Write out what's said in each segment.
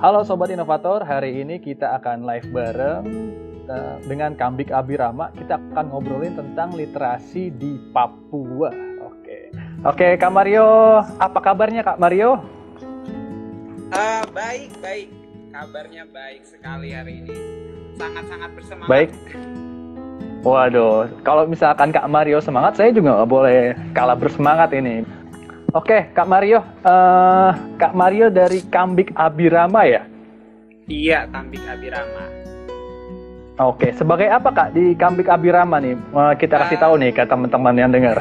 Halo Sobat Inovator, hari ini kita akan live bareng uh, dengan Kambik Abirama. Kita akan ngobrolin tentang literasi di Papua. Oke, oke Kak Mario, apa kabarnya Kak Mario? Uh, baik, baik. Kabarnya baik sekali hari ini. Sangat-sangat bersemangat. Baik. Waduh, kalau misalkan Kak Mario semangat, saya juga nggak boleh kalah bersemangat ini. Oke, Kak Mario, uh, Kak Mario dari Kambik Abirama ya? Iya, Kambik Abirama. Oke, sebagai apa Kak di Kambik Abirama nih? Uh, kita kasih uh, tahu nih ke teman-teman yang dengar.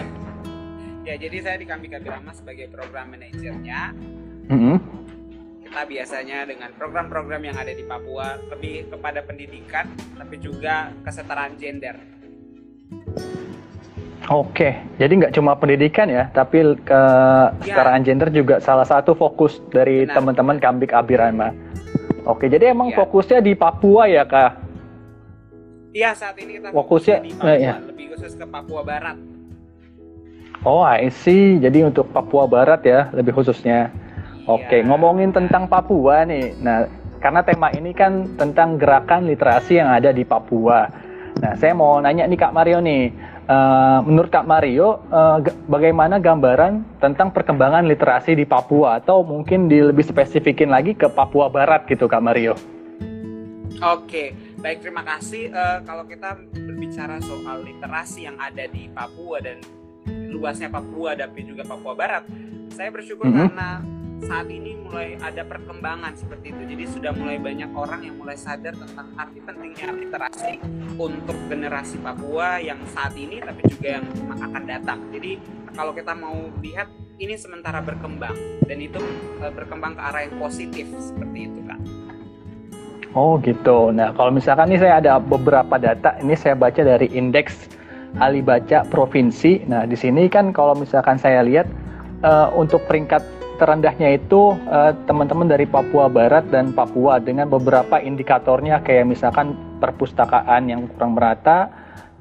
Ya, jadi saya di Kambik Abirama sebagai program manajernya. Mm -hmm. Kita biasanya dengan program-program yang ada di Papua lebih kepada pendidikan, tapi juga kesetaraan gender. Oke, jadi nggak cuma pendidikan ya, tapi ke kesetaraan ya. gender juga salah satu fokus dari teman-teman Kambik Abirama. Oke, jadi emang ya. fokusnya di Papua ya kak? Iya, saat ini kita fokusnya di Papua, ya. lebih khusus ke Papua Barat. Oh, I see. Jadi untuk Papua Barat ya, lebih khususnya. Oke, ya. ngomongin tentang Papua nih. Nah, karena tema ini kan tentang gerakan literasi yang ada di Papua. Nah, saya mau nanya nih Kak Mario nih Uh, menurut Kak Mario, uh, bagaimana gambaran tentang perkembangan literasi di Papua atau mungkin di lebih spesifikin lagi ke Papua Barat gitu Kak Mario? Oke, baik terima kasih. Uh, kalau kita berbicara soal literasi yang ada di Papua dan luasnya Papua tapi juga Papua Barat, saya bersyukur mm -hmm. karena saat ini mulai ada perkembangan seperti itu. Jadi sudah mulai banyak orang yang mulai sadar tentang arti pentingnya literasi untuk generasi Papua yang saat ini tapi juga yang akan datang. Jadi kalau kita mau lihat ini sementara berkembang dan itu e, berkembang ke arah yang positif seperti itu kan. Oh gitu. Nah kalau misalkan ini saya ada beberapa data, ini saya baca dari indeks Alibaca Provinsi. Nah di sini kan kalau misalkan saya lihat uh, untuk peringkat terendahnya itu uh, teman-teman dari Papua Barat dan Papua dengan beberapa indikatornya kayak misalkan perpustakaan yang kurang merata,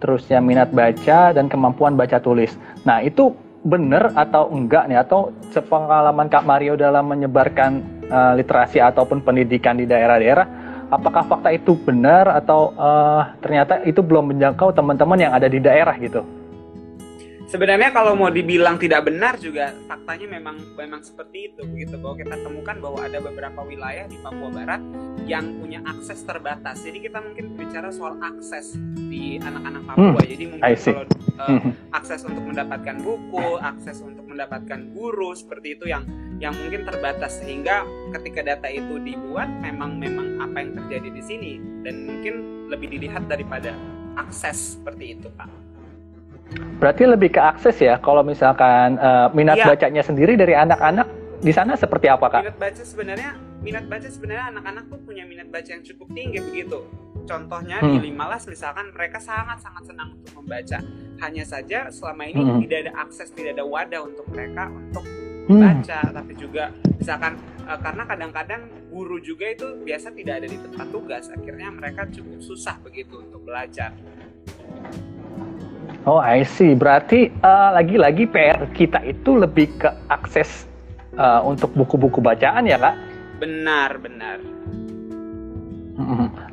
terusnya minat baca dan kemampuan baca tulis. Nah itu benar atau enggak nih atau sepengalaman Kak Mario dalam menyebarkan uh, literasi ataupun pendidikan di daerah-daerah, apakah fakta itu benar atau uh, ternyata itu belum menjangkau teman-teman yang ada di daerah gitu? Sebenarnya kalau mau dibilang tidak benar juga faktanya memang memang seperti itu begitu bahwa kita temukan bahwa ada beberapa wilayah di Papua Barat yang punya akses terbatas. Jadi kita mungkin bicara soal akses di anak-anak Papua. Hmm, jadi mungkin kalau uh, akses untuk mendapatkan buku akses untuk mendapatkan guru seperti itu yang yang mungkin terbatas. Sehingga ketika data itu dibuat memang memang apa yang terjadi di sini dan mungkin lebih dilihat daripada akses seperti itu pak. Berarti lebih ke akses ya. Kalau misalkan uh, minat ya. bacanya sendiri dari anak-anak di sana seperti apa kak? Minat baca sebenarnya minat baca sebenarnya anak-anak tuh punya minat baca yang cukup tinggi begitu. Contohnya hmm. di Limalas misalkan mereka sangat-sangat senang untuk membaca. Hanya saja selama ini hmm. tidak ada akses, tidak ada wadah untuk mereka untuk hmm. baca. Tapi juga misalkan uh, karena kadang-kadang guru juga itu biasa tidak ada di tempat tugas, akhirnya mereka cukup susah begitu untuk belajar. Oh, I see. Berarti uh, lagi-lagi PR kita itu lebih ke akses uh, untuk buku-buku bacaan ya, Kak? Benar, benar.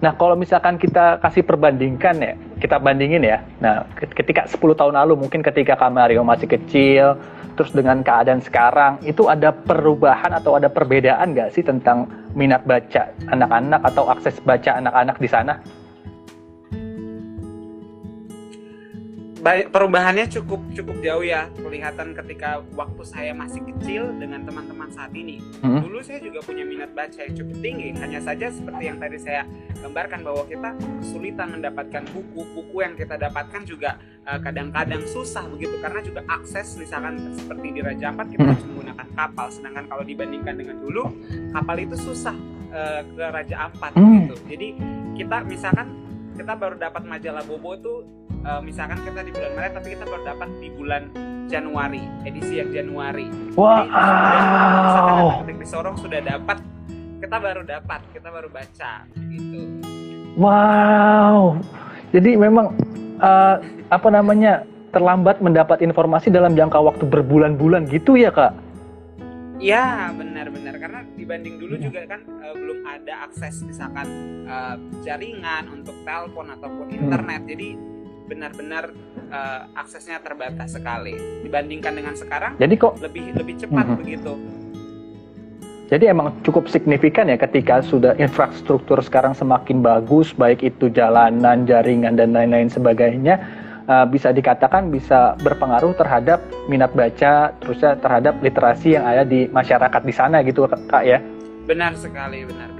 Nah, kalau misalkan kita kasih perbandingkan ya, kita bandingin ya. Nah, ketika 10 tahun lalu mungkin ketika Kak Mario masih kecil, terus dengan keadaan sekarang, itu ada perubahan atau ada perbedaan nggak sih tentang minat baca anak-anak atau akses baca anak-anak di sana? Perubahannya cukup cukup jauh ya kelihatan ketika waktu saya masih kecil dengan teman-teman saat ini. Hmm. Dulu saya juga punya minat baca yang cukup tinggi, hanya saja seperti yang tadi saya gambarkan bahwa kita kesulitan mendapatkan buku-buku yang kita dapatkan juga kadang eh, kadang-kadang susah begitu karena juga akses misalkan seperti di Raja Ampat kita harus menggunakan kapal, sedangkan kalau dibandingkan dengan dulu kapal itu susah uh, ke Raja Ampat hmm. gitu. Jadi kita misalkan kita baru dapat majalah Bobo tuh uh, misalkan kita di bulan Maret tapi kita baru dapat di bulan Januari edisi yang Januari. Wow. Jadi, misalkan ketik di Sorong sudah dapat, kita baru dapat, kita baru baca gitu. Wow. Jadi memang uh, apa namanya terlambat mendapat informasi dalam jangka waktu berbulan-bulan gitu ya kak? Ya benar-benar karena dibanding dulu juga kan uh, belum ada akses misalkan uh, jaringan untuk telepon ataupun hmm. internet hmm. jadi benar-benar uh, aksesnya terbatas sekali dibandingkan dengan sekarang. Jadi kok lebih lebih cepat hmm. begitu. Jadi emang cukup signifikan ya ketika sudah infrastruktur sekarang semakin bagus, baik itu jalanan, jaringan dan lain-lain sebagainya, uh, bisa dikatakan bisa berpengaruh terhadap minat baca, terusnya terhadap literasi yang ada di masyarakat di sana gitu kak ya? Benar sekali, benar-benar.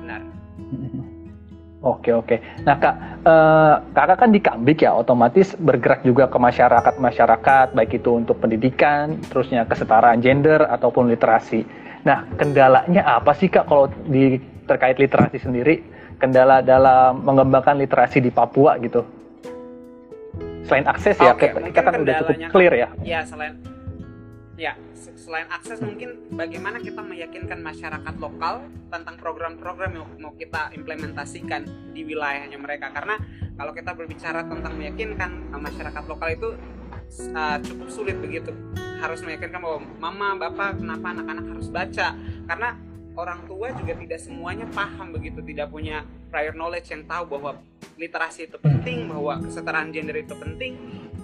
Oke oke. Nah kak, uh, kakak kan di Kambik ya, otomatis bergerak juga ke masyarakat masyarakat, baik itu untuk pendidikan, terusnya kesetaraan gender ataupun literasi. Nah, kendalanya apa sih Kak kalau di terkait literasi sendiri? Kendala dalam mengembangkan literasi di Papua gitu. Selain akses ya, kita, kita kan udah cukup clear ya. Ya, selain ya selain akses mungkin bagaimana kita meyakinkan masyarakat lokal tentang program-program yang mau kita implementasikan di wilayahnya mereka? Karena kalau kita berbicara tentang meyakinkan masyarakat lokal itu uh, cukup sulit begitu. Harus meyakinkan bahwa mama bapak kenapa anak-anak harus baca? Karena orang tua juga tidak semuanya paham begitu tidak punya prior knowledge yang tahu bahwa literasi itu penting bahwa kesetaraan gender itu penting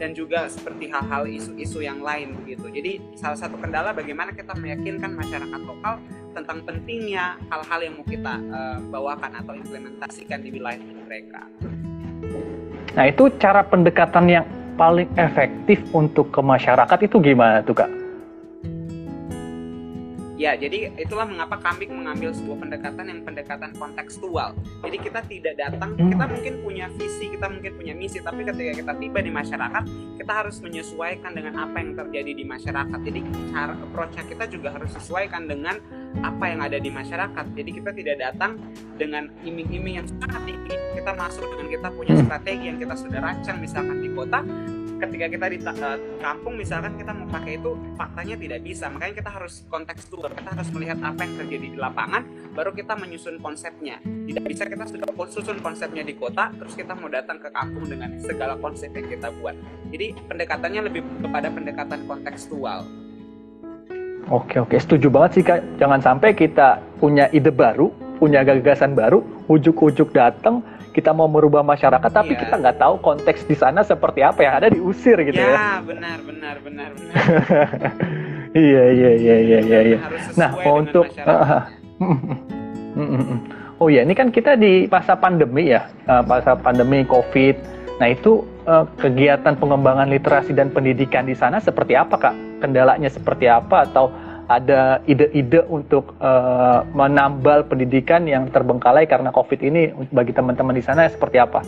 dan juga seperti hal-hal isu-isu yang lain begitu jadi salah satu kendala bagaimana kita meyakinkan masyarakat lokal tentang pentingnya hal-hal yang mau kita uh, bawakan atau implementasikan di wilayah mereka nah itu cara pendekatan yang paling efektif untuk ke masyarakat itu gimana tuh kak? Ya, jadi itulah mengapa kami mengambil sebuah pendekatan yang pendekatan kontekstual. Jadi kita tidak datang, hmm. kita mungkin punya visi, kita mungkin punya misi, tapi ketika kita tiba di masyarakat, kita harus menyesuaikan dengan apa yang terjadi di masyarakat. Jadi cara approach kita juga harus sesuaikan dengan apa yang ada di masyarakat. Jadi kita tidak datang dengan iming-iming yang sangat tinggi. Kita masuk dengan kita punya hmm. strategi yang kita sudah rancang misalkan di kota, ketika kita di uh, kampung misalkan kita mau pakai itu faktanya tidak bisa makanya kita harus kontekstual kita harus melihat apa yang terjadi di lapangan baru kita menyusun konsepnya tidak bisa kita sudah susun konsepnya di kota terus kita mau datang ke kampung dengan segala konsep yang kita buat jadi pendekatannya lebih kepada pendekatan kontekstual Oke oke setuju banget sih kak jangan sampai kita punya ide baru punya gagasan baru ujuk-ujuk datang kita mau merubah masyarakat tapi iya. kita nggak tahu konteks di sana seperti apa yang ada diusir gitu ya. Ya benar benar benar benar. iya iya iya iya iya. iya. Nah untuk oh ya ini kan kita di masa pandemi ya uh, masa pandemi covid. Nah itu uh, kegiatan pengembangan literasi dan pendidikan di sana seperti apa kak? Kendalanya seperti apa atau ada ide-ide untuk uh, menambal pendidikan yang terbengkalai karena COVID ini bagi teman-teman di sana seperti apa?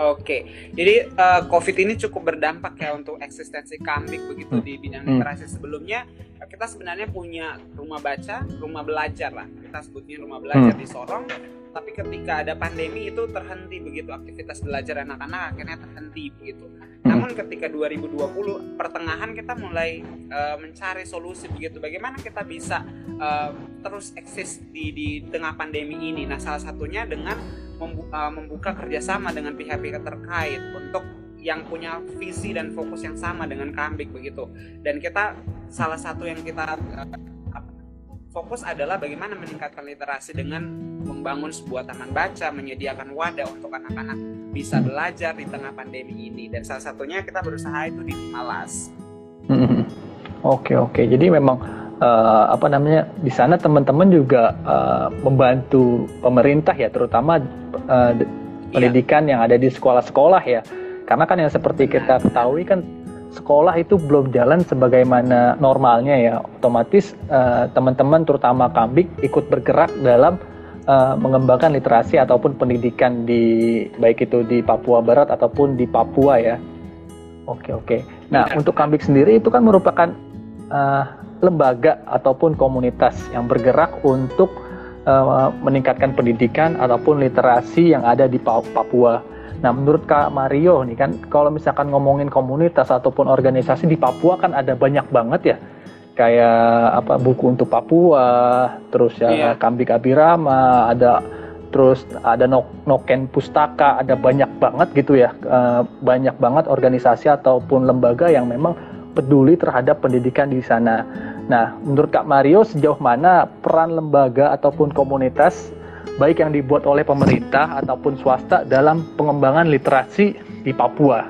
Oke, jadi uh, COVID ini cukup berdampak ya untuk eksistensi kambing begitu hmm. di bidang hmm. literasi hmm. sebelumnya. Kita sebenarnya punya rumah baca, rumah belajar lah. Kita sebutnya rumah belajar hmm. di Sorong. Tapi ketika ada pandemi itu terhenti begitu aktivitas belajar anak-anak akhirnya terhenti begitu. Hmm. Namun ketika 2020 pertengahan kita mulai uh, mencari solusi begitu. Bagaimana kita bisa uh, terus eksis di di tengah pandemi ini? Nah, salah satunya dengan membuka, uh, membuka kerjasama dengan pihak-pihak terkait untuk yang punya visi dan fokus yang sama dengan Kambik begitu. Dan kita salah satu yang kita uh, fokus adalah bagaimana meningkatkan literasi dengan membangun sebuah taman baca, menyediakan wadah untuk anak-anak bisa belajar di tengah pandemi ini. Dan salah satunya kita berusaha itu di Malas. Hmm. Oke oke, jadi memang uh, apa namanya di sana teman-teman juga uh, membantu pemerintah ya terutama uh, pendidikan yang ada di sekolah-sekolah ya karena kan yang seperti kita ketahui kan sekolah itu belum jalan sebagaimana normalnya ya. Otomatis uh, teman-teman terutama kambik ikut bergerak dalam uh, mengembangkan literasi ataupun pendidikan di baik itu di Papua Barat ataupun di Papua ya. Oke oke. Nah untuk kambik sendiri itu kan merupakan uh, lembaga ataupun komunitas yang bergerak untuk uh, meningkatkan pendidikan ataupun literasi yang ada di Papua. Nah, menurut Kak Mario nih kan, kalau misalkan ngomongin komunitas ataupun organisasi di Papua kan ada banyak banget ya, kayak apa buku untuk Papua, terus ya yeah. Kambik Abirama, ada terus ada Noken Pustaka, ada banyak banget gitu ya, uh, banyak banget organisasi ataupun lembaga yang memang peduli terhadap pendidikan di sana. Nah, menurut Kak Mario sejauh mana peran lembaga ataupun komunitas baik yang dibuat oleh pemerintah ataupun swasta dalam pengembangan literasi di Papua?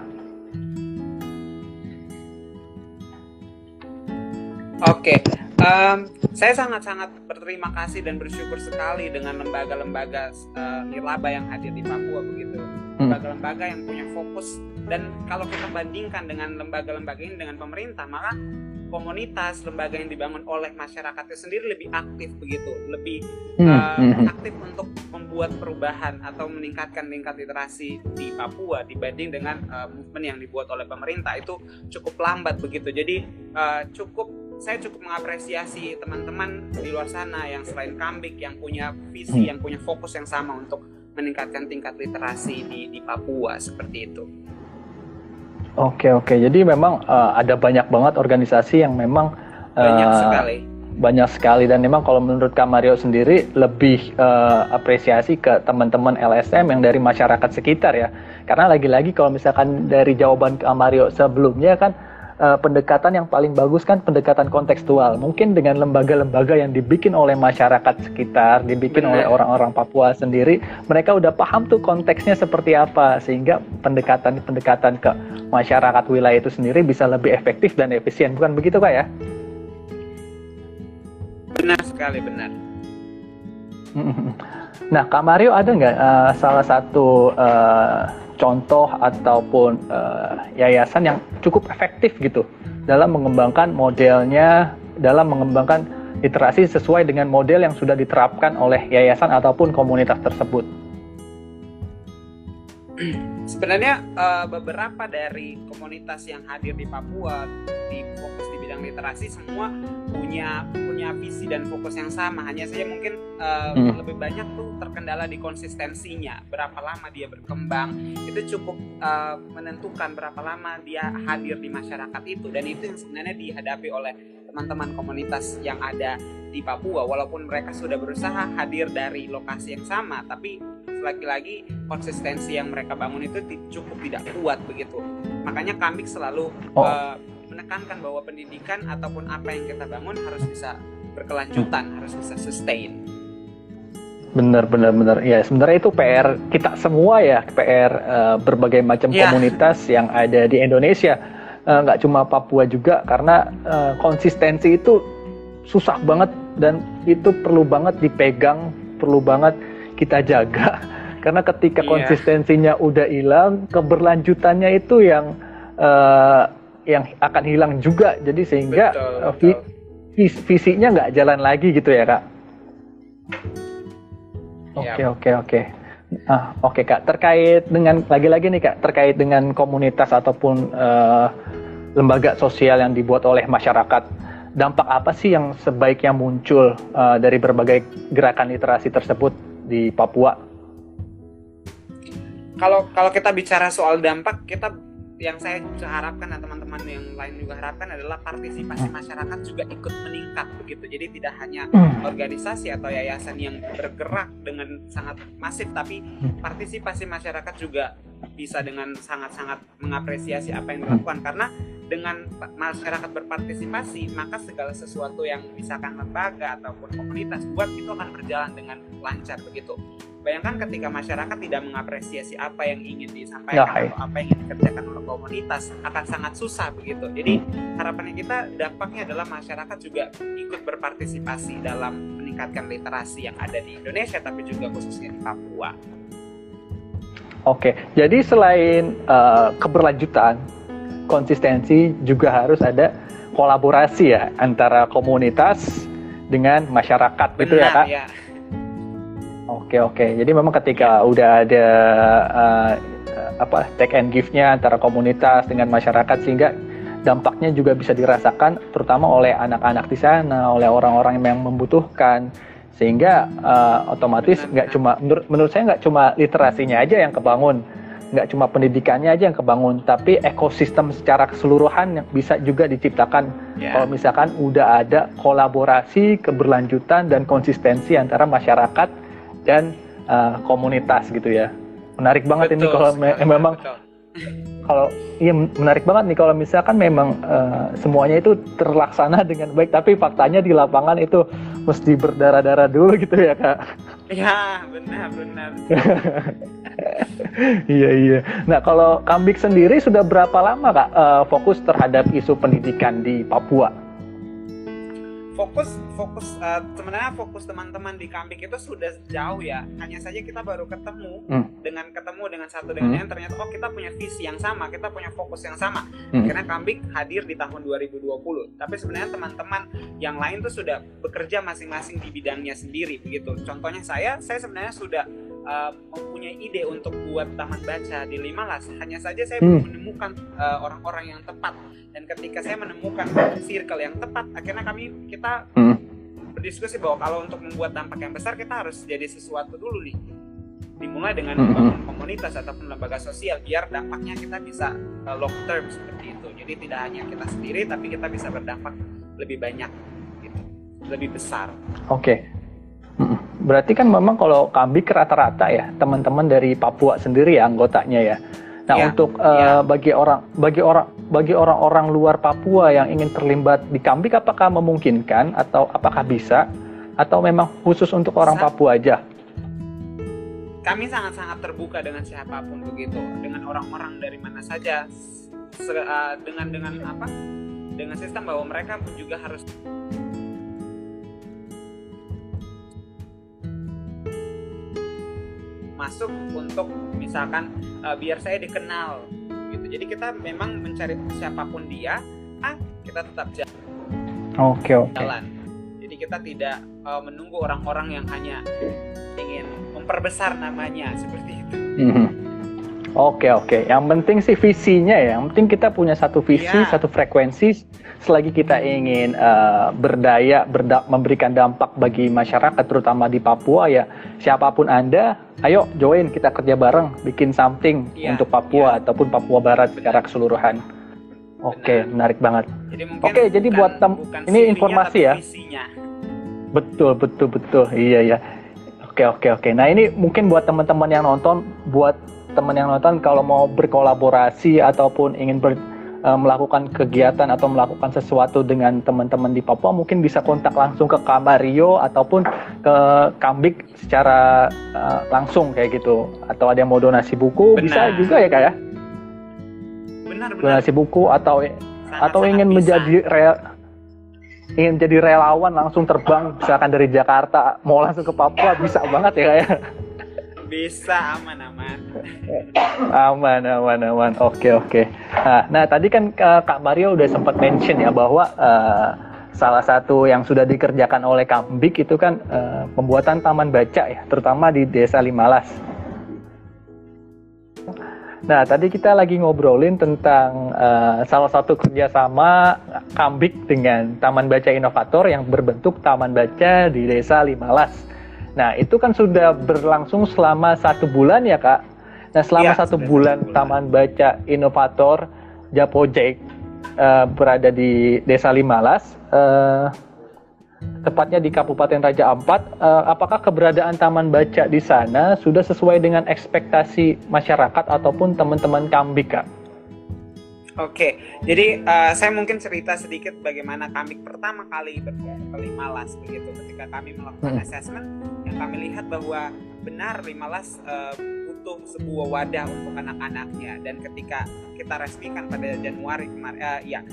Oke, um, saya sangat-sangat berterima kasih dan bersyukur sekali dengan lembaga-lembaga uh, nirlaba yang hadir di Papua begitu. Hmm. Lembaga-lembaga yang punya fokus dan kalau kita bandingkan dengan lembaga-lembaga ini dengan pemerintah, maka komunitas lembaga yang dibangun oleh masyarakatnya sendiri lebih aktif begitu lebih hmm. uh, aktif untuk membuat perubahan atau meningkatkan tingkat literasi di Papua dibanding dengan uh, movement yang dibuat oleh pemerintah itu cukup lambat begitu jadi uh, cukup saya cukup mengapresiasi teman-teman di luar sana yang selain Kambik yang punya visi, hmm. yang punya fokus yang sama untuk meningkatkan tingkat literasi di, di Papua seperti itu. Oke oke, jadi memang uh, ada banyak banget organisasi yang memang uh, banyak sekali. Banyak sekali dan memang kalau menurut Kamario sendiri lebih uh, apresiasi ke teman-teman LSM yang dari masyarakat sekitar ya. Karena lagi-lagi kalau misalkan dari jawaban Kamario sebelumnya kan uh, pendekatan yang paling bagus kan pendekatan kontekstual. Mungkin dengan lembaga-lembaga yang dibikin oleh masyarakat sekitar, dibikin Benar. oleh orang-orang Papua sendiri, mereka udah paham tuh konteksnya seperti apa sehingga pendekatan-pendekatan ke masyarakat wilayah itu sendiri bisa lebih efektif dan efisien. Bukan begitu, Pak ya? Benar sekali, benar. Nah, Kak Mario ada nggak uh, salah satu uh, contoh ataupun uh, yayasan yang cukup efektif gitu dalam mengembangkan modelnya dalam mengembangkan literasi sesuai dengan model yang sudah diterapkan oleh yayasan ataupun komunitas tersebut. Sebenarnya uh, beberapa dari komunitas yang hadir di Papua di fokus di bidang literasi semua punya punya visi dan fokus yang sama. Hanya saja mungkin uh, hmm. lebih banyak tuh terkendala di konsistensinya. Berapa lama dia berkembang itu cukup uh, menentukan berapa lama dia hadir di masyarakat itu dan itu yang sebenarnya dihadapi oleh teman-teman komunitas yang ada di Papua. Walaupun mereka sudah berusaha hadir dari lokasi yang sama, tapi lagi-lagi konsistensi yang mereka bangun itu cukup tidak kuat begitu. Makanya kami selalu oh. uh, menekankan bahwa pendidikan ataupun apa yang kita bangun harus bisa berkelanjutan, harus bisa sustain. Benar, benar, benar. Ya, sebenarnya itu PR kita semua ya, PR uh, eh, berbagai macam ya. komunitas yang ada di Indonesia. Uh, nggak cuma Papua juga, karena uh, konsistensi itu susah banget dan itu perlu banget dipegang, perlu banget kita jaga. Karena ketika iya. konsistensinya udah hilang, keberlanjutannya itu yang uh, yang akan hilang juga. Jadi sehingga betul, betul. Vis visinya nggak jalan lagi gitu ya kak. Oke oke oke. Ah oke okay, kak. Terkait dengan lagi-lagi nih kak, terkait dengan komunitas ataupun uh, lembaga sosial yang dibuat oleh masyarakat, dampak apa sih yang sebaiknya muncul uh, dari berbagai gerakan literasi tersebut di Papua? Kalau kalau kita bicara soal dampak, kita yang saya harapkan dan teman-teman yang lain juga harapkan adalah partisipasi hmm. masyarakat juga ikut meningkat begitu. Jadi tidak hanya hmm. organisasi atau yayasan yang bergerak dengan sangat masif, tapi hmm. partisipasi masyarakat juga bisa dengan sangat-sangat mengapresiasi apa yang dilakukan karena dengan masyarakat berpartisipasi maka segala sesuatu yang misalkan lembaga ataupun komunitas buat itu akan berjalan dengan lancar begitu. Bayangkan ketika masyarakat tidak mengapresiasi apa yang ingin disampaikan ya, atau apa yang ingin dikerjakan oleh komunitas akan sangat susah begitu. Jadi harapannya kita dampaknya adalah masyarakat juga ikut berpartisipasi dalam meningkatkan literasi yang ada di Indonesia tapi juga khususnya di Papua. Oke, jadi selain uh, keberlanjutan konsistensi juga harus ada kolaborasi ya antara komunitas dengan masyarakat Benar, gitu ya kak. Ya. Oke oke. Jadi memang ketika udah ada uh, apa take and give-nya antara komunitas dengan masyarakat sehingga dampaknya juga bisa dirasakan terutama oleh anak-anak di sana, oleh orang-orang yang membutuhkan sehingga uh, otomatis nggak cuma menurut, menurut saya nggak cuma literasinya aja yang kebangun nggak cuma pendidikannya aja yang kebangun, tapi ekosistem secara keseluruhan yang bisa juga diciptakan yeah. kalau misalkan udah ada kolaborasi, keberlanjutan dan konsistensi antara masyarakat dan uh, komunitas gitu ya. Menarik banget betul, ini kalau me memang betul. kalau iya menarik banget nih kalau misalkan memang uh, semuanya itu terlaksana dengan baik tapi faktanya di lapangan itu mesti berdarah-darah dulu gitu ya kak ya benar benar. Iya iya. Nah kalau Kambik sendiri sudah berapa lama kak uh, fokus terhadap isu pendidikan di Papua fokus fokus uh, sebenarnya fokus teman-teman di Kambik itu sudah jauh ya hanya saja kita baru ketemu hmm. dengan ketemu dengan satu dengan hmm. yang ternyata oh kita punya visi yang sama kita punya fokus yang sama hmm. karena Kambik hadir di tahun 2020 tapi sebenarnya teman-teman yang lain tuh sudah bekerja masing-masing di bidangnya sendiri begitu contohnya saya saya sebenarnya sudah uh, mempunyai ide untuk buat taman baca di Limalas hanya saja saya belum hmm. menemukan uh, orang-orang yang tepat dan ketika saya menemukan circle yang tepat akhirnya kami kita hmm. berdiskusi bahwa kalau untuk membuat dampak yang besar kita harus jadi sesuatu dulu nih dimulai dengan hmm. membangun komunitas ataupun lembaga sosial biar dampaknya kita bisa uh, long term seperti itu jadi tidak hanya kita sendiri tapi kita bisa berdampak lebih banyak gitu lebih besar oke okay. Hmm. Berarti kan memang kalau Kambik rata-rata ya teman-teman dari Papua sendiri ya anggotanya ya. Nah ya, untuk uh, bagi orang bagi orang bagi orang-orang luar Papua yang ingin terlibat di Kambik apakah memungkinkan atau apakah bisa atau memang khusus untuk orang Sa Papua aja? Kami sangat-sangat terbuka dengan siapa pun begitu, dengan orang-orang dari mana saja, uh, dengan dengan apa? Dengan sistem bahwa mereka pun juga harus masuk untuk misalkan uh, biar saya dikenal gitu jadi kita memang mencari siapa pun dia ah kita tetap jalan oke okay, oke okay. jadi kita tidak uh, menunggu orang-orang yang hanya ingin memperbesar namanya seperti itu mm -hmm. Oke oke, yang penting sih visinya ya. Yang penting kita punya satu visi, ya. satu frekuensi. Selagi kita ingin uh, berdaya, berda memberikan dampak bagi masyarakat, terutama di Papua ya. Siapa pun anda, ayo join kita kerja bareng, bikin something ya. untuk Papua ya. ataupun Papua Barat secara keseluruhan. Oke, menarik banget. Jadi oke, jadi buat tem ini informasi ya. Visinya. Betul betul betul, iya ya. Oke oke oke. Nah ini mungkin buat teman-teman yang nonton, buat teman yang nonton kalau mau berkolaborasi ataupun ingin ber, uh, melakukan kegiatan atau melakukan sesuatu dengan teman-teman di Papua mungkin bisa kontak langsung ke Kamario ataupun ke Kambik secara uh, langsung kayak gitu atau ada yang mau donasi buku benar. bisa juga ya kak ya benar, benar. donasi buku atau sangat, atau ingin bisa. menjadi real ingin jadi relawan langsung terbang misalkan dari Jakarta mau langsung ke Papua bisa banget ya kayak ya? Bisa aman aman. aman aman aman. Oke oke. Nah, nah tadi kan uh, Kak Mario udah sempat mention ya bahwa uh, salah satu yang sudah dikerjakan oleh Kambik itu kan uh, pembuatan taman baca ya, terutama di Desa Limalas. Nah, tadi kita lagi ngobrolin tentang uh, salah satu kerjasama Kambik dengan Taman Baca Inovator yang berbentuk Taman Baca di Desa Limalas. Nah, itu kan sudah berlangsung selama satu bulan ya, Kak. Nah, selama ya, satu bulan, bulan Taman Baca Inovator Japojek uh, berada di Desa Limalas, uh, tepatnya di Kabupaten Raja Ampat. Uh, apakah keberadaan Taman Baca di sana sudah sesuai dengan ekspektasi masyarakat ataupun teman-teman Kambik, Kak? Oke, jadi uh, saya mungkin cerita sedikit bagaimana kami pertama kali berkunjung ke Limalas begitu ketika kami melakukan hmm. assessment yang kami lihat bahwa benar Limalas uh, butuh sebuah wadah untuk anak-anaknya dan ketika kita resmikan pada Januari kemarin uh, ya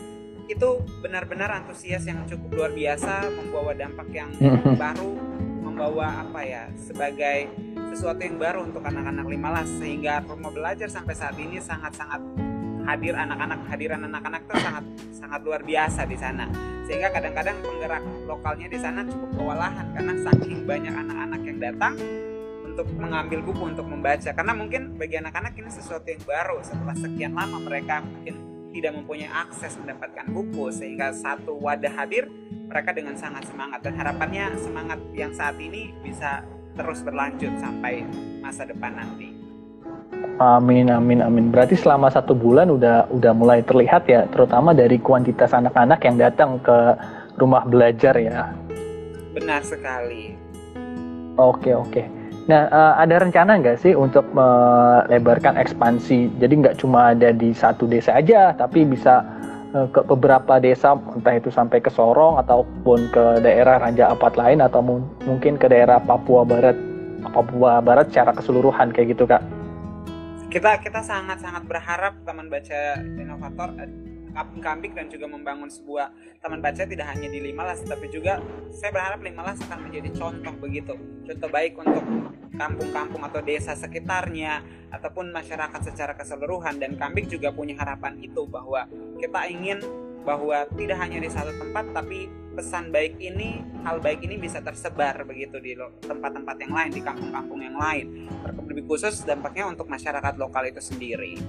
itu benar-benar antusias yang cukup luar biasa membawa dampak yang hmm. baru membawa apa ya sebagai sesuatu yang baru untuk anak-anak Limalas sehingga rumah belajar sampai saat ini sangat-sangat hadir anak-anak hadiran anak-anak itu sangat sangat luar biasa di sana. Sehingga kadang-kadang penggerak lokalnya di sana cukup kewalahan karena saking banyak anak-anak yang datang untuk mengambil buku untuk membaca. Karena mungkin bagi anak-anak ini sesuatu yang baru. Setelah sekian lama mereka mungkin tidak mempunyai akses mendapatkan buku sehingga satu wadah hadir mereka dengan sangat semangat. Dan harapannya semangat yang saat ini bisa terus berlanjut sampai masa depan nanti. Amin, amin, amin. Berarti selama satu bulan udah udah mulai terlihat ya, terutama dari kuantitas anak-anak yang datang ke rumah belajar ya. Benar sekali. Oke, oke. Nah, uh, ada rencana nggak sih untuk melebarkan ekspansi? Jadi nggak cuma ada di satu desa aja, tapi bisa uh, ke beberapa desa, entah itu sampai ke Sorong ataupun ke daerah Raja Ampat lain atau mungkin ke daerah Papua Barat, Papua Barat secara keseluruhan kayak gitu kak? Kita kita sangat sangat berharap Taman Baca Inovator Kambik dan juga membangun sebuah taman baca tidak hanya di Limalas tapi juga saya berharap Limalas akan menjadi contoh begitu. Contoh baik untuk kampung-kampung atau desa sekitarnya ataupun masyarakat secara keseluruhan. Dan Kambik juga punya harapan itu bahwa kita ingin bahwa tidak hanya di satu tempat tapi pesan baik ini hal baik ini bisa tersebar begitu di tempat-tempat yang lain di kampung-kampung yang lain lebih khusus dampaknya untuk masyarakat lokal itu sendiri.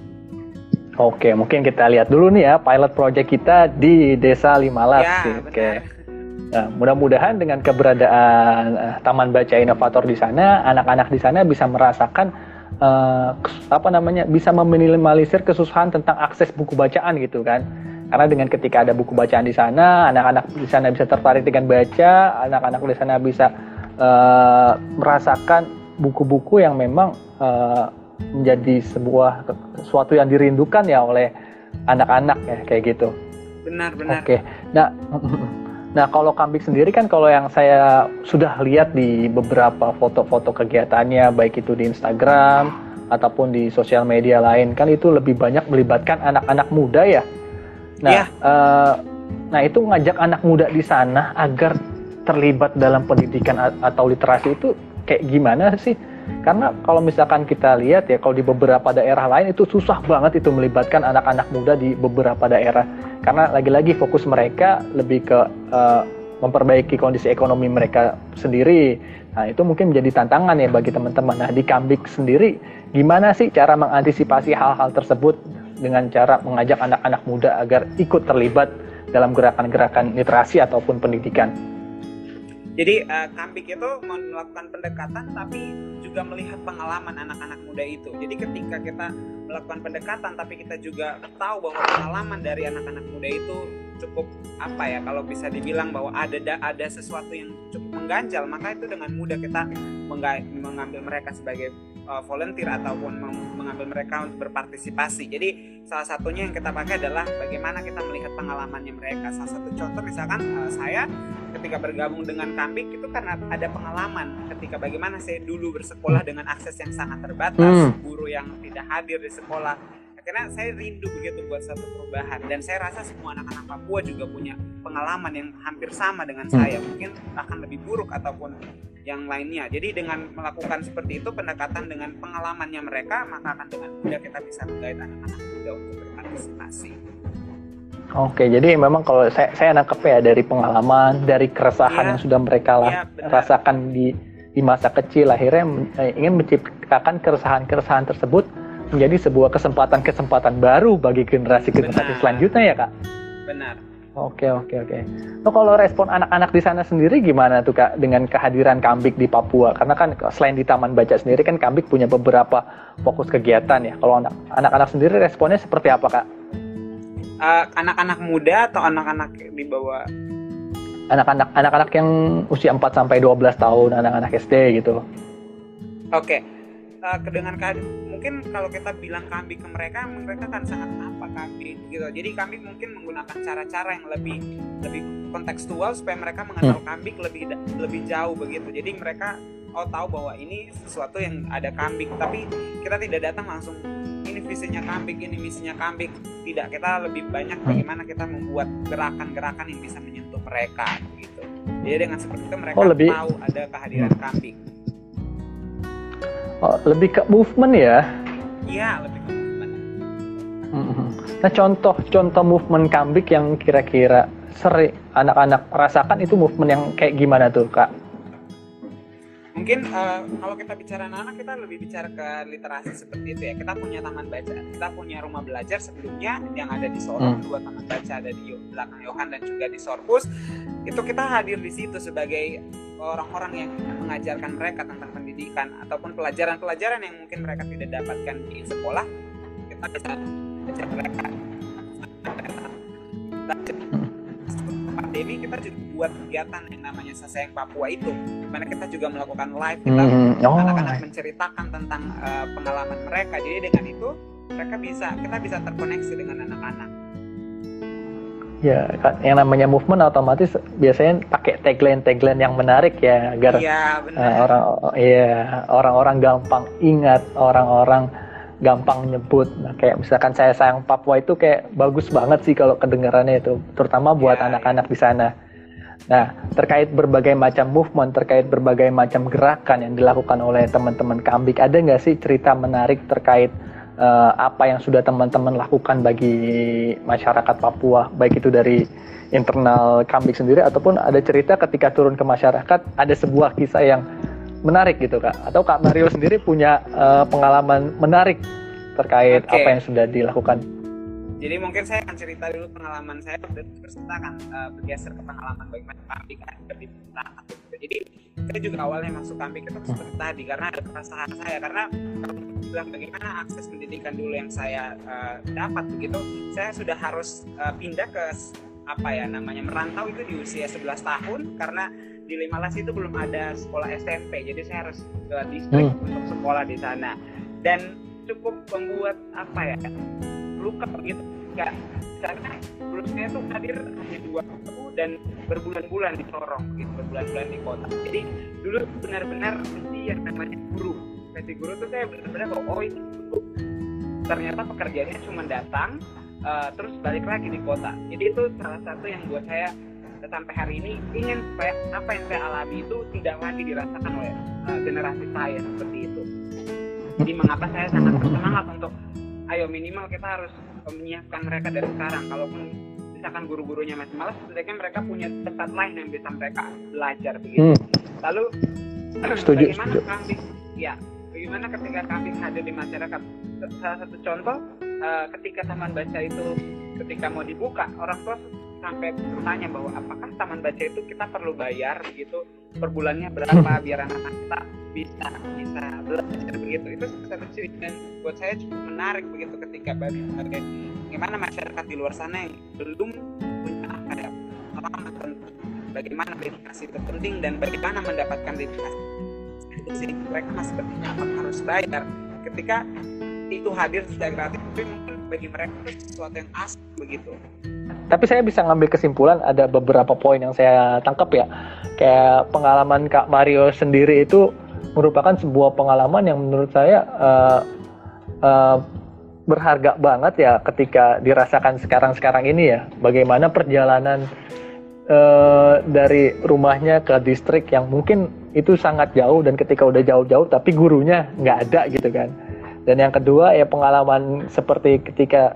Oke, mungkin kita lihat dulu nih ya pilot project kita di Desa Limalas. Ya, Oke. Nah, mudah-mudahan dengan keberadaan uh, Taman Baca Inovator di sana, anak-anak di sana bisa merasakan uh, apa namanya, bisa meminimalisir kesusahan tentang akses buku bacaan gitu kan. Karena dengan ketika ada buku bacaan di sana, anak-anak di sana bisa tertarik dengan baca, anak-anak di sana bisa uh, merasakan buku-buku yang memang uh, menjadi sebuah sesuatu yang dirindukan ya oleh anak-anak ya kayak gitu. Benar benar. Oke. Nah, nah kalau kambing sendiri kan kalau yang saya sudah lihat di beberapa foto-foto kegiatannya baik itu di Instagram ataupun di sosial media lain kan itu lebih banyak melibatkan anak-anak muda ya. Nah, yeah. Iya. uh, nah itu ngajak anak muda di sana agar terlibat dalam pendidikan atau literasi itu kayak gimana sih? Karena kalau misalkan kita lihat ya, kalau di beberapa daerah lain itu susah banget itu melibatkan anak-anak muda di beberapa daerah. Karena lagi-lagi fokus mereka lebih ke uh, memperbaiki kondisi ekonomi mereka sendiri. Nah, itu mungkin menjadi tantangan ya bagi teman-teman. Nah, di Kambik sendiri, gimana sih cara mengantisipasi hal-hal tersebut dengan cara mengajak anak-anak muda agar ikut terlibat dalam gerakan-gerakan literasi ataupun pendidikan? Jadi uh, Kambik itu melakukan pendekatan tapi juga melihat pengalaman anak-anak muda itu. Jadi ketika kita melakukan pendekatan tapi kita juga tahu bahwa pengalaman dari anak-anak muda itu cukup apa ya kalau bisa dibilang bahwa ada ada sesuatu yang cukup mengganjal maka itu dengan mudah kita mengambil mereka sebagai uh, volunteer ataupun mengambil mereka untuk berpartisipasi. Jadi salah satunya yang kita pakai adalah bagaimana kita melihat pengalamannya mereka. Salah satu contoh misalkan uh, saya ketika bergabung dengan Kambik itu karena ada pengalaman ketika bagaimana saya dulu bersekolah dengan akses yang sangat terbatas, hmm. guru yang tidak hadir di sekolah karena saya rindu begitu buat satu perubahan. Dan saya rasa semua anak-anak Papua juga punya pengalaman yang hampir sama dengan hmm. saya. Mungkin akan lebih buruk ataupun yang lainnya. Jadi dengan melakukan seperti itu pendekatan dengan pengalamannya mereka maka akan dengan mudah kita bisa menggait anak-anak muda untuk berpartisipasi. Oke, jadi memang kalau saya saya nangkep ya dari pengalaman, dari keresahan ya, yang sudah mereka lah, ya, rasakan di di masa kecil, akhirnya eh, ingin menciptakan keresahan-keresahan tersebut menjadi sebuah kesempatan-kesempatan baru bagi generasi-generasi selanjutnya ya kak. Benar. Oke oke oke. Nah, kalau respon anak-anak di sana sendiri gimana tuh kak dengan kehadiran Kambik di Papua? Karena kan selain di Taman Baca sendiri kan Kambik punya beberapa fokus kegiatan ya. Kalau anak-anak sendiri responnya seperti apa kak? Uh, anak-anak muda atau anak-anak di bawah? Anak-anak anak-anak yang usia 4 sampai 12 tahun, anak-anak SD gitu. Oke. Okay. Uh, dengan mungkin kalau kita bilang kambing ke mereka mereka kan sangat apa kambing gitu. Jadi kambing mungkin menggunakan cara-cara yang lebih lebih kontekstual supaya mereka mengenal hmm. kambing lebih lebih jauh begitu. Jadi mereka oh tahu bahwa ini sesuatu yang ada kambing. Tapi kita tidak datang langsung ini visinya kambing ini misinya kambing. Tidak kita lebih banyak hmm. bagaimana kita membuat gerakan-gerakan yang bisa menyentuh mereka gitu. Jadi dengan seperti itu mereka oh, lebih... tahu ada kehadiran kambing Oh, lebih ke movement ya? Iya, lebih ke movement. Nah, contoh-contoh movement kambik yang kira-kira sering anak-anak rasakan itu movement yang kayak gimana tuh, Kak? Mungkin uh, kalau kita bicara anak-anak, kita lebih bicara ke literasi seperti itu ya. Kita punya taman baca, kita punya rumah belajar sebelumnya yang ada di Sorong, hmm. dua taman baca ada di belakang Yohan dan juga di Sorpus. Itu kita hadir di situ sebagai orang-orang yang mengajarkan mereka tentang pendidikan ataupun pelajaran-pelajaran yang mungkin mereka tidak dapatkan di sekolah kita bisa belajar mereka pandemi kita juga buat kegiatan yang namanya Sasayang Papua itu, di mana kita juga melakukan live, kita mm-hmm. oh. anak-anak menceritakan tentang uh, pengalaman mereka. Jadi dengan itu mereka bisa kita bisa terkoneksi dengan anak-anak. Ya, yang namanya movement otomatis biasanya pakai tagline-tagline yang menarik ya agar ya, uh, orang ya orang-orang gampang ingat, orang-orang gampang nyebut. Nah, kayak misalkan saya sayang Papua itu kayak bagus banget sih kalau kedengarannya itu, terutama buat ya, anak-anak ya. di sana. Nah, terkait berbagai macam movement, terkait berbagai macam gerakan yang dilakukan oleh teman-teman Kambik, ada nggak sih cerita menarik terkait uh, apa yang sudah teman-teman lakukan bagi masyarakat Papua, baik itu dari internal Kambik sendiri ataupun ada cerita ketika turun ke masyarakat ada sebuah kisah yang menarik gitu kak. Atau kak Mario sendiri punya uh, pengalaman menarik terkait okay. apa yang sudah dilakukan? Jadi mungkin saya akan cerita dulu pengalaman saya dan terus kita akan uh, bergeser ke pengalaman bagaimana kami kan di jadi saya juga awalnya masuk kami itu seperti tadi karena ada perasaan saya. Karena bilang bagaimana akses pendidikan dulu yang saya uh, dapat begitu saya sudah harus uh, pindah ke apa ya namanya merantau itu di usia 11 tahun. Karena di Limalas itu belum ada sekolah SMP jadi saya harus ke distrik hmm. untuk sekolah di sana. Dan cukup membuat apa ya luka begitu enggak karena dulu saya tuh hadir hanya dua waktu dan berbulan-bulan di Sorong gitu berbulan-bulan di kota. Jadi dulu benar-benar mesti yang namanya guru. Mesti guru tuh saya benar-benar oh ini ternyata pekerjaannya cuma datang uh, terus balik lagi di kota. Jadi itu salah satu yang buat saya sampai hari ini ingin supaya apa yang saya alami itu tidak lagi dirasakan oleh uh, generasi saya seperti itu jadi mengapa saya sangat bersemangat untuk ayo minimal kita harus menyiapkan mereka dari sekarang kalaupun misalkan guru-gurunya masih malas setidaknya mereka punya tempat lain yang bisa mereka belajar begitu hmm. lalu setuju, bagaimana setuju. kambing ya bagaimana ketika kambing hadir di masyarakat salah satu contoh uh, ketika taman baca itu ketika mau dibuka orang tua sampai bertanya bahwa apakah taman baca itu kita perlu bayar gitu per bulannya berapa biar anak-anak kita bisa bisa belajar begitu. Itu satu cerita dan buat saya cukup menarik begitu ketika bagaimana gimana masyarakat di luar sana yang belum punya ya pengalaman tentang bagaimana literasi itu penting dan bagaimana mendapatkan literasi itu sih mereka masih apa harus bayar. Ketika itu hadir sudah gratis tapi mungkin bagi mereka itu sesuatu yang asing begitu tapi saya bisa ngambil kesimpulan ada beberapa poin yang saya tangkap ya. Kayak pengalaman Kak Mario sendiri itu merupakan sebuah pengalaman yang menurut saya uh, uh, berharga banget ya ketika dirasakan sekarang-sekarang ini ya. Bagaimana perjalanan uh, dari rumahnya ke distrik yang mungkin itu sangat jauh dan ketika udah jauh-jauh tapi gurunya nggak ada gitu kan. Dan yang kedua ya pengalaman seperti ketika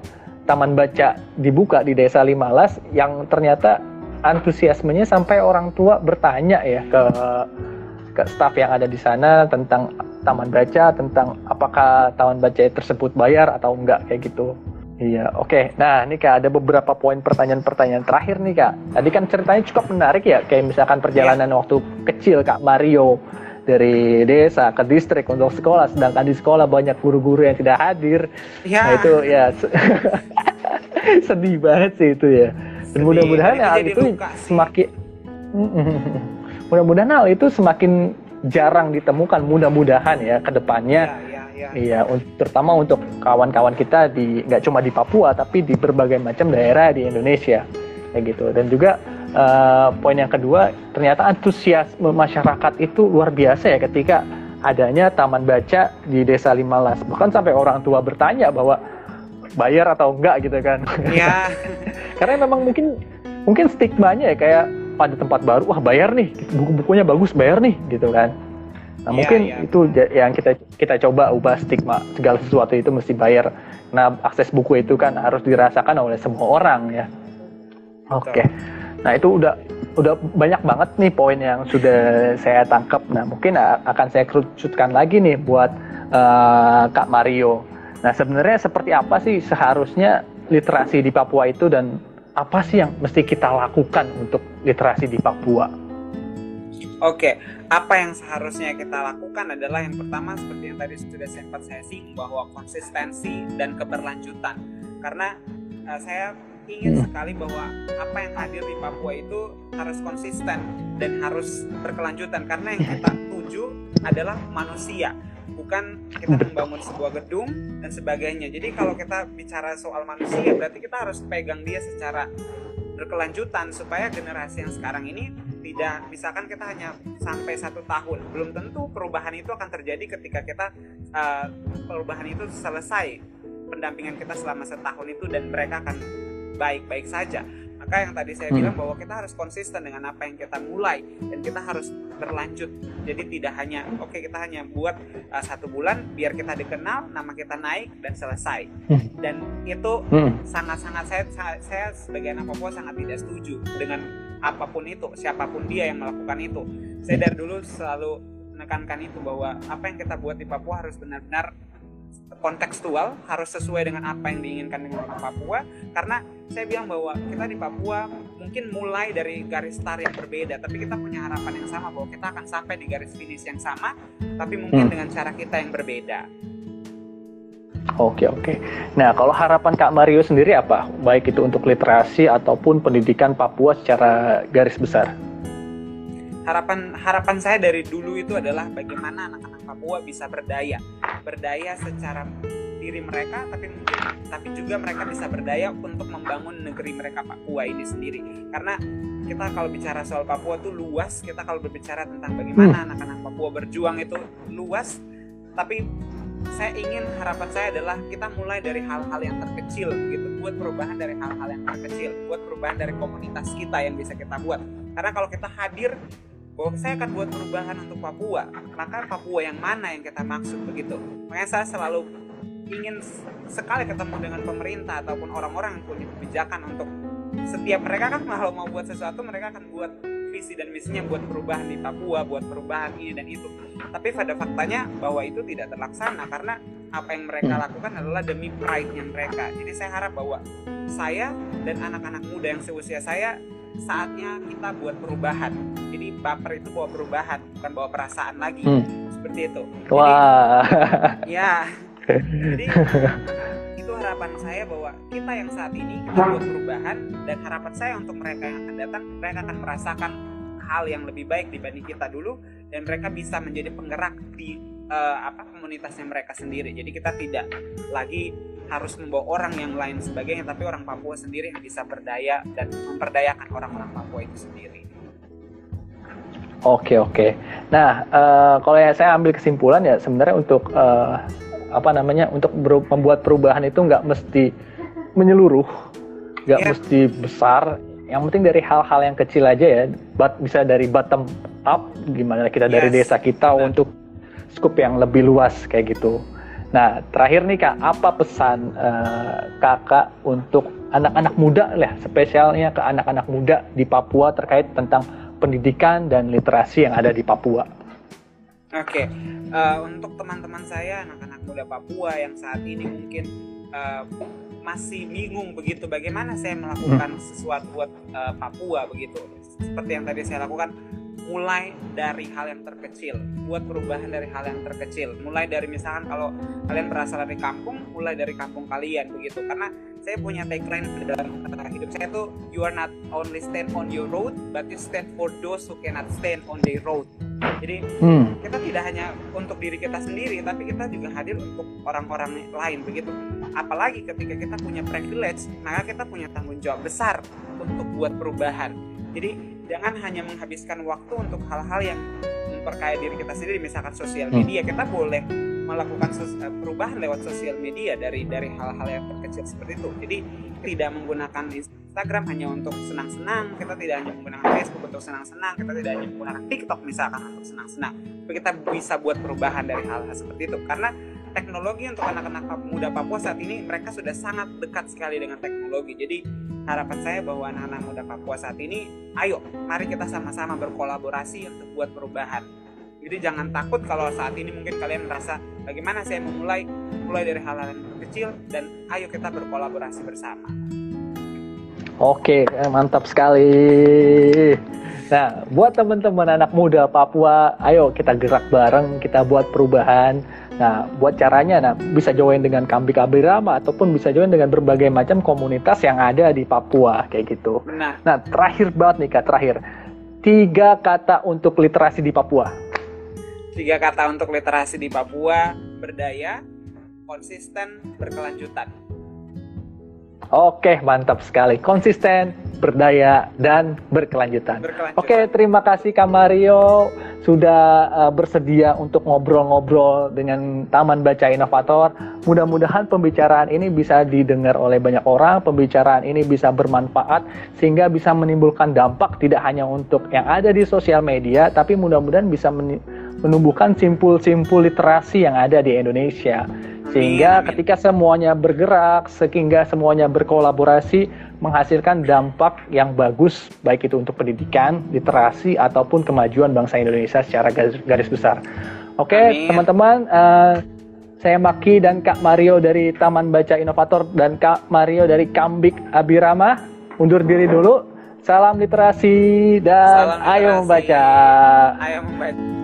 taman baca dibuka di desa Limalas yang ternyata antusiasmenya sampai orang tua bertanya ya ke ke staf yang ada di sana tentang taman baca, tentang apakah taman baca tersebut bayar atau enggak kayak gitu. Iya, oke. Okay. Nah, ini Kak ada beberapa poin pertanyaan-pertanyaan terakhir nih Kak. Tadi kan ceritanya cukup menarik ya, kayak misalkan perjalanan yeah. waktu kecil Kak Mario dari desa ke distrik untuk sekolah sedangkan di sekolah banyak guru-guru yang tidak hadir. Ya. nah itu ya sedih banget sih itu ya. Dan mudah-mudahan hal itu semakin mudah-mudahan hal itu semakin jarang ditemukan mudah-mudahan ya ke depannya ya, ya, ya. iya terutama untuk kawan-kawan kita di nggak cuma di Papua tapi di berbagai macam daerah di Indonesia. Kayak gitu. Dan juga uh, poin yang kedua ternyata antusiasme masyarakat itu luar biasa ya ketika adanya taman baca di desa Limalas. Bahkan sampai orang tua bertanya bahwa bayar atau enggak gitu kan. Ya karena memang mungkin mungkin stigmanya ya kayak pada tempat baru wah bayar nih buku-bukunya bagus bayar nih gitu kan. Nah ya, mungkin ya. itu yang kita kita coba ubah stigma segala sesuatu itu mesti bayar. Nah akses buku itu kan harus dirasakan oleh semua orang ya. Oke. Okay. Nah itu udah udah banyak banget nih poin yang sudah saya tangkap. Nah mungkin akan saya kerucutkan lagi nih buat uh, Kak Mario. Nah sebenarnya seperti apa sih seharusnya literasi di Papua itu dan apa sih yang mesti kita lakukan untuk literasi di Papua? Oke, apa yang seharusnya kita lakukan adalah yang pertama seperti yang tadi sudah sempat saya singgung bahwa konsistensi dan keberlanjutan. Karena uh, saya ingin hmm. sekali bahwa apa yang hadir di Papua itu harus konsisten dan harus berkelanjutan karena yang kita tuju adalah manusia bukan kita membangun sebuah gedung dan sebagainya. Jadi kalau kita bicara soal manusia berarti kita harus pegang dia secara berkelanjutan supaya generasi yang sekarang ini tidak misalkan kita hanya sampai satu tahun belum tentu perubahan itu akan terjadi ketika kita uh, perubahan itu selesai pendampingan kita selama setahun itu dan mereka akan baik-baik saja maka yang tadi saya hmm. bilang bahwa kita harus konsisten dengan apa yang kita mulai dan kita harus berlanjut jadi tidak hanya oke okay, kita hanya buat uh, satu bulan biar kita dikenal nama kita naik dan selesai hmm. dan itu hmm. sangat-sangat saya, saya sebagai anak Papua sangat tidak setuju dengan apa pun itu siapa pun dia yang melakukan itu saya dari dulu selalu menekankan itu bahwa apa yang kita buat di Papua harus benar-benar kontekstual harus sesuai dengan apa yang diinginkan dengan orang Papua karena saya bilang bahwa kita di Papua mungkin mulai dari garis start yang berbeda tapi kita punya harapan yang sama bahwa kita akan sampai di garis finish yang sama tapi mungkin hmm. dengan cara kita yang berbeda Oke oke. Nah kalau harapan Kak Mario sendiri apa? Baik itu untuk literasi ataupun pendidikan Papua secara garis besar harapan harapan saya dari dulu itu adalah bagaimana anak-anak Papua bisa berdaya. Berdaya secara diri mereka tapi mungkin tapi juga mereka bisa berdaya untuk membangun negeri mereka Papua ini sendiri. Karena kita kalau bicara soal Papua tuh luas kita kalau berbicara tentang bagaimana hmm. anak-anak Papua berjuang itu luas. Tapi saya ingin harapan saya adalah kita mulai dari hal-hal yang terkecil gitu. Buat perubahan dari hal-hal yang terkecil buat perubahan dari komunitas kita yang bisa kita buat. Karena kalau kita hadir bahwa saya akan buat perubahan untuk Papua maka Papua yang mana yang kita maksud begitu makanya saya selalu ingin sekali ketemu dengan pemerintah ataupun orang-orang yang punya kebijakan untuk setiap mereka kan kalau mau buat sesuatu mereka akan buat visi dan misinya buat perubahan di Papua, buat perubahan ini dan itu. Tapi pada faktanya bahwa itu tidak terlaksana karena apa yang mereka hmm. lakukan adalah demi pride-nya mereka. Jadi saya harap bahwa saya dan anak-anak muda yang seusia saya saatnya kita buat perubahan. Jadi baper itu bawa perubahan, bukan bawa perasaan lagi. Hmm. Seperti itu. Wah. ya. Jadi itu harapan saya bahwa kita yang saat ini kita buat perubahan dan harapan saya untuk mereka yang akan datang mereka akan merasakan hal yang lebih baik dibanding kita dulu dan mereka bisa menjadi penggerak di uh, apa komunitasnya mereka sendiri. Jadi kita tidak lagi harus membawa orang yang lain sebagainya tapi orang Papua sendiri yang bisa berdaya dan memperdayakan orang-orang Papua itu sendiri. Oke oke. Nah uh, kalau ya saya ambil kesimpulan ya sebenarnya untuk uh, apa namanya untuk membuat perubahan itu nggak mesti menyeluruh, nggak yeah. mesti besar. Yang penting dari hal-hal yang kecil aja ya. But, bisa dari bottom up, gimana kita yes. dari desa kita Benar. untuk skup yang lebih luas kayak gitu. Nah, terakhir nih Kak, apa pesan uh, Kakak untuk anak-anak muda lah, spesialnya ke anak-anak muda di Papua terkait tentang pendidikan dan literasi yang ada di Papua? Oke, okay. uh, eh, untuk teman-teman saya anak-anak muda Papua yang saat ini mungkin uh, masih bingung begitu bagaimana saya melakukan hmm. sesuatu buat uh, Papua begitu, seperti yang tadi saya lakukan mulai dari hal yang terkecil buat perubahan dari hal yang terkecil. Mulai dari misalkan kalau kalian berasal dari kampung mulai dari kampung kalian begitu. Karena saya punya tagline dalam hidup saya tuh you are not only stand on your road but you stand for those who cannot stand on the road. Jadi hmm. kita tidak hanya untuk diri kita sendiri tapi kita juga hadir untuk orang-orang lain begitu. Apalagi ketika kita punya privilege maka kita punya tanggung jawab besar untuk buat perubahan. Jadi jangan hanya menghabiskan waktu untuk hal-hal yang memperkaya diri kita sendiri misalkan sosial hmm. media. Kita boleh melakukan eh, perubahan lewat sosial media dari dari hal-hal yang terkecil seperti itu. Jadi tidak menggunakan Instagram hanya untuk senang-senang. Kita tidak hanya menggunakan Facebook untuk senang-senang. Kita tidak hanya menggunakan TikTok misalkan untuk senang-senang. Tapi kita bisa buat perubahan dari hal-hal seperti itu. Karena teknologi untuk anak-anak muda Papua saat ini mereka sudah sangat dekat sekali dengan teknologi. Jadi harapan saya bahwa anak-anak muda Papua saat ini, ayo mari kita sama-sama berkolaborasi untuk buat perubahan. Jadi jangan takut kalau saat ini mungkin kalian merasa bagaimana saya memulai mulai dari hal-hal yang kecil dan ayo kita berkolaborasi bersama. Oke, mantap sekali. Nah, buat teman-teman anak muda Papua, ayo kita gerak bareng, kita buat perubahan. Nah, buat caranya, nah bisa join dengan Kambik Abirama ataupun bisa join dengan berbagai macam komunitas yang ada di Papua kayak gitu. Benar. Nah, terakhir banget nih kak, terakhir tiga kata untuk literasi di Papua. Tiga kata untuk literasi di Papua: berdaya, konsisten, berkelanjutan. Oke, mantap sekali. Konsisten, berdaya, dan berkelanjutan. berkelanjutan. Oke, terima kasih Kak Mario sudah uh, bersedia untuk ngobrol-ngobrol dengan Taman Baca Inovator. Mudah-mudahan pembicaraan ini bisa didengar oleh banyak orang, pembicaraan ini bisa bermanfaat sehingga bisa menimbulkan dampak tidak hanya untuk yang ada di sosial media, tapi mudah-mudahan bisa menumbuhkan simpul-simpul literasi yang ada di Indonesia. Sehingga ketika semuanya bergerak, sehingga semuanya berkolaborasi, menghasilkan dampak yang bagus, baik itu untuk pendidikan, literasi, ataupun kemajuan bangsa Indonesia secara garis, garis besar. Oke, okay, teman-teman, uh, saya Maki dan Kak Mario dari Taman Baca Inovator dan Kak Mario dari Kambik Abirama undur diri dulu. Salam literasi dan Salam literasi. ayo membaca. Ayo membaca.